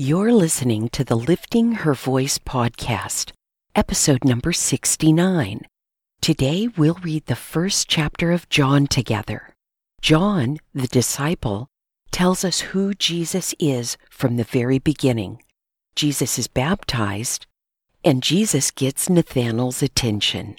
You're listening to the Lifting Her Voice podcast, episode number 69. Today we'll read the first chapter of John together. John, the disciple, tells us who Jesus is from the very beginning. Jesus is baptized, and Jesus gets Nathanael's attention.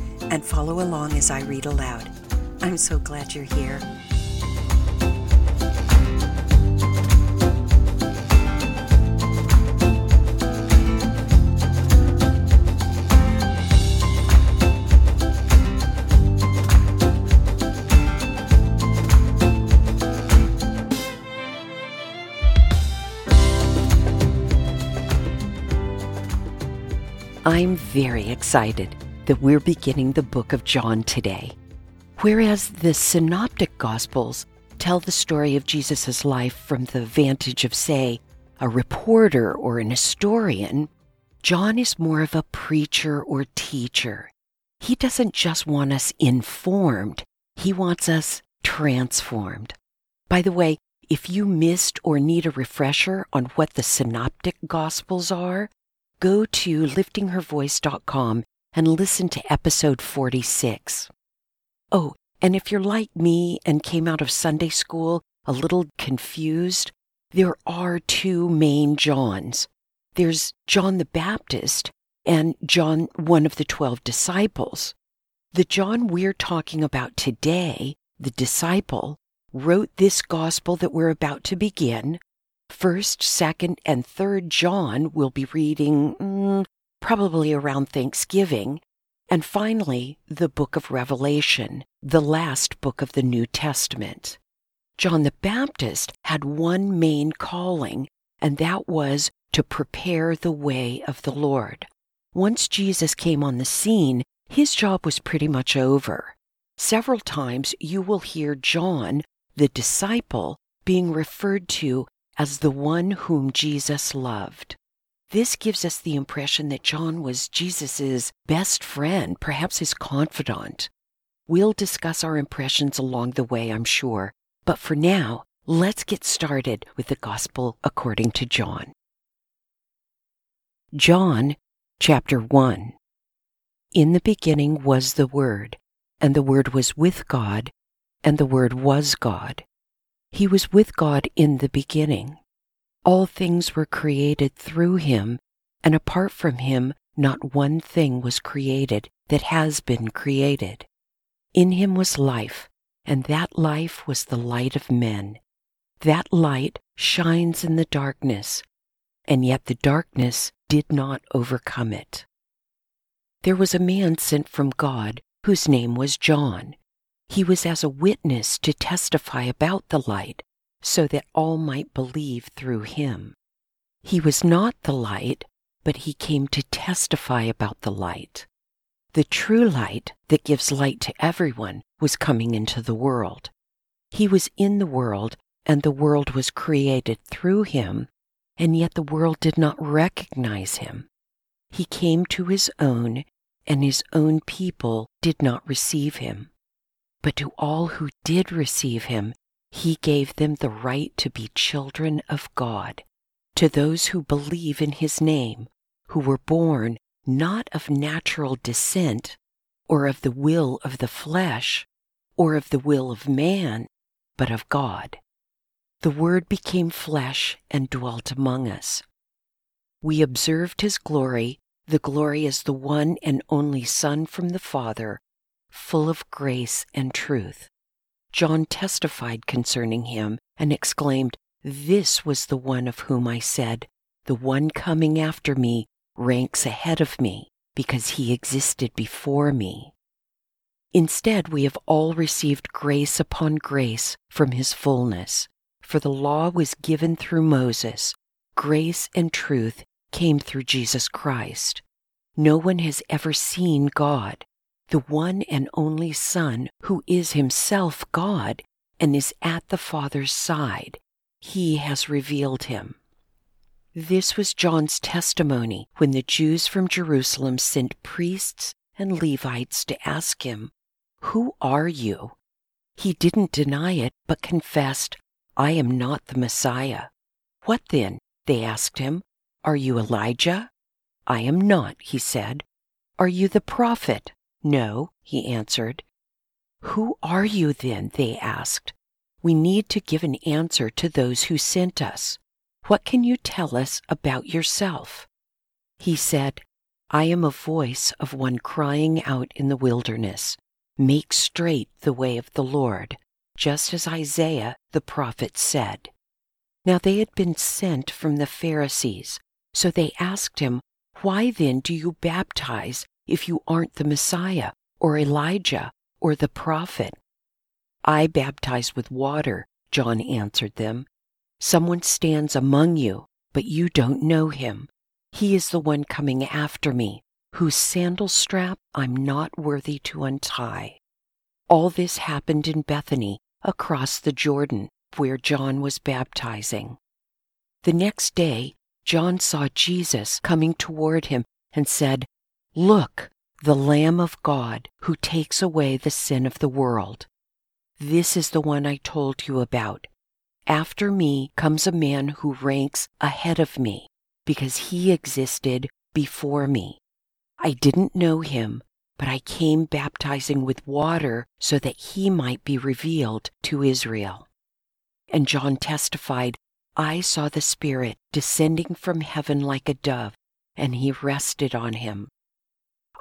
and follow along as I read aloud. I'm so glad you're here. I'm very excited that we're beginning the book of John today. Whereas the synoptic gospels tell the story of Jesus' life from the vantage of, say, a reporter or an historian, John is more of a preacher or teacher. He doesn't just want us informed, he wants us transformed. By the way, if you missed or need a refresher on what the synoptic gospels are, go to liftinghervoice.com and listen to episode 46. Oh, and if you're like me and came out of Sunday school a little confused, there are two main Johns. There's John the Baptist and John, one of the twelve disciples. The John we're talking about today, the disciple, wrote this gospel that we're about to begin. First, second, and third John we'll be reading mm, probably around Thanksgiving. And finally, the book of Revelation, the last book of the New Testament. John the Baptist had one main calling, and that was to prepare the way of the Lord. Once Jesus came on the scene, his job was pretty much over. Several times you will hear John, the disciple, being referred to as the one whom Jesus loved. This gives us the impression that John was Jesus' best friend, perhaps his confidant. We'll discuss our impressions along the way, I'm sure. But for now, let's get started with the Gospel according to John. John chapter 1 In the beginning was the Word, and the Word was with God, and the Word was God. He was with God in the beginning. All things were created through him, and apart from him, not one thing was created that has been created. In him was life, and that life was the light of men. That light shines in the darkness, and yet the darkness did not overcome it. There was a man sent from God whose name was John. He was as a witness to testify about the light so that all might believe through him. He was not the light, but he came to testify about the light. The true light that gives light to everyone was coming into the world. He was in the world, and the world was created through him, and yet the world did not recognize him. He came to his own, and his own people did not receive him. But to all who did receive him, he gave them the right to be children of God, to those who believe in His name, who were born not of natural descent, or of the will of the flesh, or of the will of man, but of God. The Word became flesh and dwelt among us. We observed His glory, the glory as the one and only Son from the Father, full of grace and truth. John testified concerning him and exclaimed, This was the one of whom I said, the one coming after me ranks ahead of me because he existed before me. Instead, we have all received grace upon grace from his fullness. For the law was given through Moses, grace and truth came through Jesus Christ. No one has ever seen God, the one and only Son who is himself God and is at the Father's side. He has revealed him. This was John's testimony when the Jews from Jerusalem sent priests and Levites to ask him, Who are you? He didn't deny it, but confessed, I am not the Messiah. What then? They asked him. Are you Elijah? I am not, he said. Are you the prophet? No, he answered. Who are you then? They asked. We need to give an answer to those who sent us. What can you tell us about yourself? He said, I am a voice of one crying out in the wilderness, Make straight the way of the Lord, just as Isaiah the prophet said. Now they had been sent from the Pharisees, so they asked him, Why then do you baptize if you aren't the Messiah, or Elijah, or the prophet? I baptize with water, John answered them. Someone stands among you, but you don't know him. He is the one coming after me, whose sandal strap I'm not worthy to untie. All this happened in Bethany, across the Jordan, where John was baptizing. The next day, John saw Jesus coming toward him and said, Look, the Lamb of God who takes away the sin of the world. This is the one I told you about. After me comes a man who ranks ahead of me because he existed before me. I didn't know him, but I came baptizing with water so that he might be revealed to Israel. And John testified, I saw the Spirit descending from heaven like a dove, and he rested on him.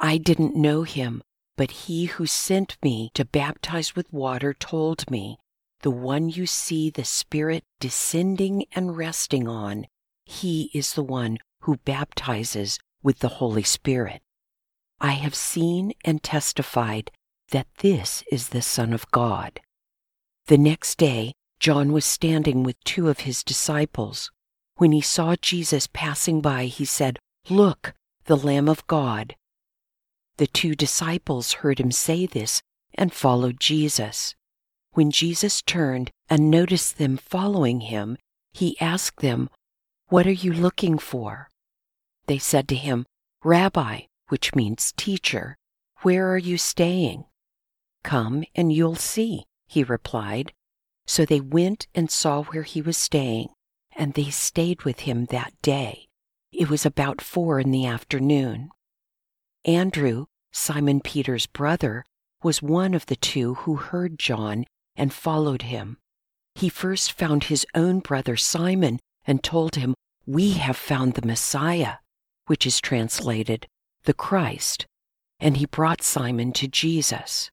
I didn't know him, but he who sent me to baptize with water told me, The one you see the Spirit descending and resting on, he is the one who baptizes with the Holy Spirit. I have seen and testified that this is the Son of God. The next day, John was standing with two of his disciples. When he saw Jesus passing by, he said, Look, the Lamb of God. The two disciples heard him say this and followed Jesus. When Jesus turned and noticed them following him, he asked them, What are you looking for? They said to him, Rabbi, which means teacher, where are you staying? Come and you'll see, he replied. So they went and saw where he was staying, and they stayed with him that day. It was about four in the afternoon. Andrew, Simon Peter's brother, was one of the two who heard John and followed him. He first found his own brother Simon and told him, We have found the Messiah, which is translated, the Christ. And he brought Simon to Jesus.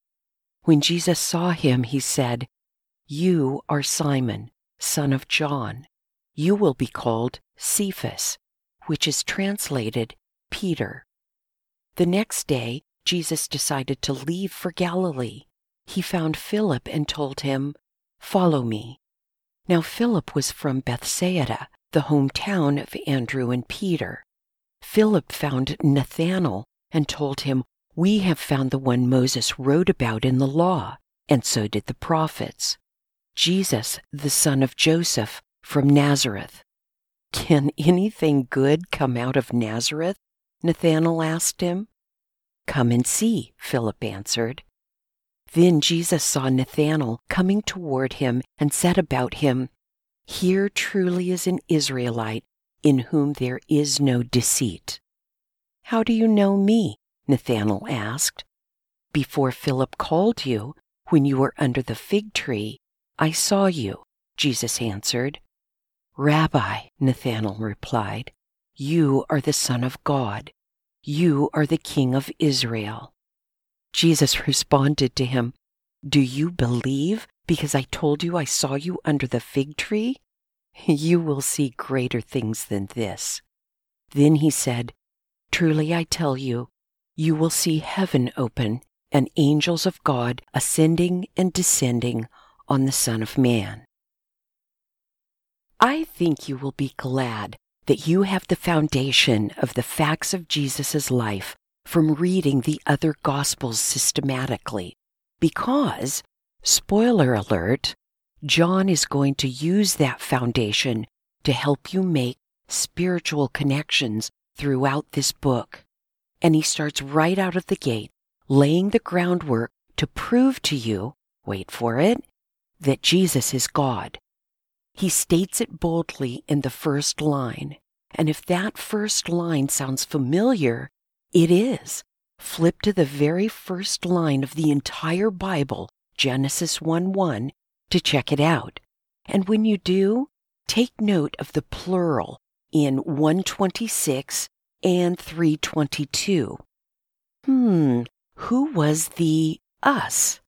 When Jesus saw him, he said, you are Simon, son of John. You will be called Cephas, which is translated Peter. The next day, Jesus decided to leave for Galilee. He found Philip and told him, Follow me. Now, Philip was from Bethsaida, the hometown of Andrew and Peter. Philip found Nathanael and told him, We have found the one Moses wrote about in the law, and so did the prophets. Jesus, the son of Joseph, from Nazareth. Can anything good come out of Nazareth? Nathanael asked him. Come and see, Philip answered. Then Jesus saw Nathanael coming toward him and said about him, Here truly is an Israelite in whom there is no deceit. How do you know me? Nathanael asked. Before Philip called you, when you were under the fig tree, I saw you, Jesus answered. Rabbi, Nathanael replied, you are the Son of God. You are the King of Israel. Jesus responded to him, Do you believe because I told you I saw you under the fig tree? You will see greater things than this. Then he said, Truly I tell you, you will see heaven open and angels of God ascending and descending on the Son of Man. I think you will be glad that you have the foundation of the facts of Jesus' life from reading the other Gospels systematically, because, spoiler alert, John is going to use that foundation to help you make spiritual connections throughout this book. And he starts right out of the gate, laying the groundwork to prove to you, wait for it, that Jesus is God. He states it boldly in the first line. And if that first line sounds familiar, it is. Flip to the very first line of the entire Bible, Genesis 1 1, to check it out. And when you do, take note of the plural in 126 and 322. Hmm, who was the us?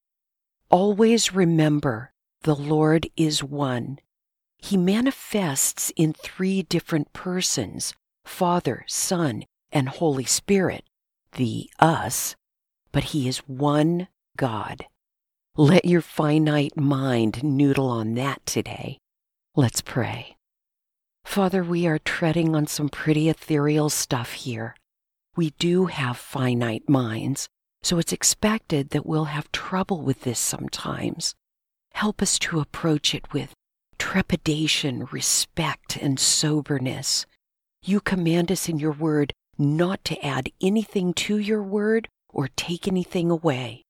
Always remember the Lord is one. He manifests in three different persons Father, Son, and Holy Spirit, the us, but He is one God. Let your finite mind noodle on that today. Let's pray. Father, we are treading on some pretty ethereal stuff here. We do have finite minds, so it's expected that we'll have trouble with this sometimes. Help us to approach it with trepidation, respect, and soberness. You command us in your word not to add anything to your word or take anything away.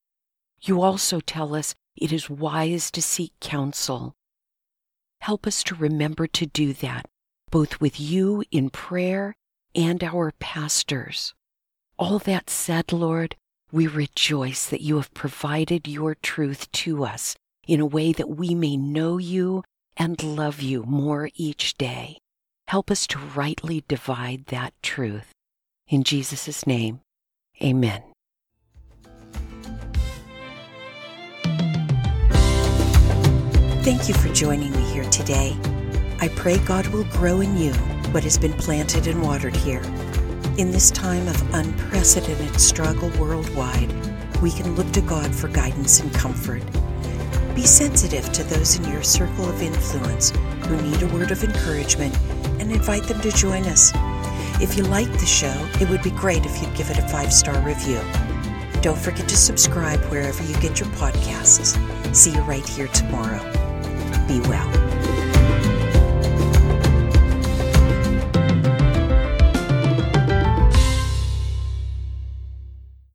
You also tell us it is wise to seek counsel. Help us to remember to do that, both with you in prayer and our pastors. All that said, Lord, we rejoice that you have provided your truth to us in a way that we may know you and love you more each day. Help us to rightly divide that truth. In Jesus' name, amen. Thank you for joining me here today. I pray God will grow in you what has been planted and watered here. In this time of unprecedented struggle worldwide, we can look to God for guidance and comfort. Be sensitive to those in your circle of influence who need a word of encouragement and invite them to join us. If you like the show, it would be great if you'd give it a five star review. Don't forget to subscribe wherever you get your podcasts. See you right here tomorrow. Be well.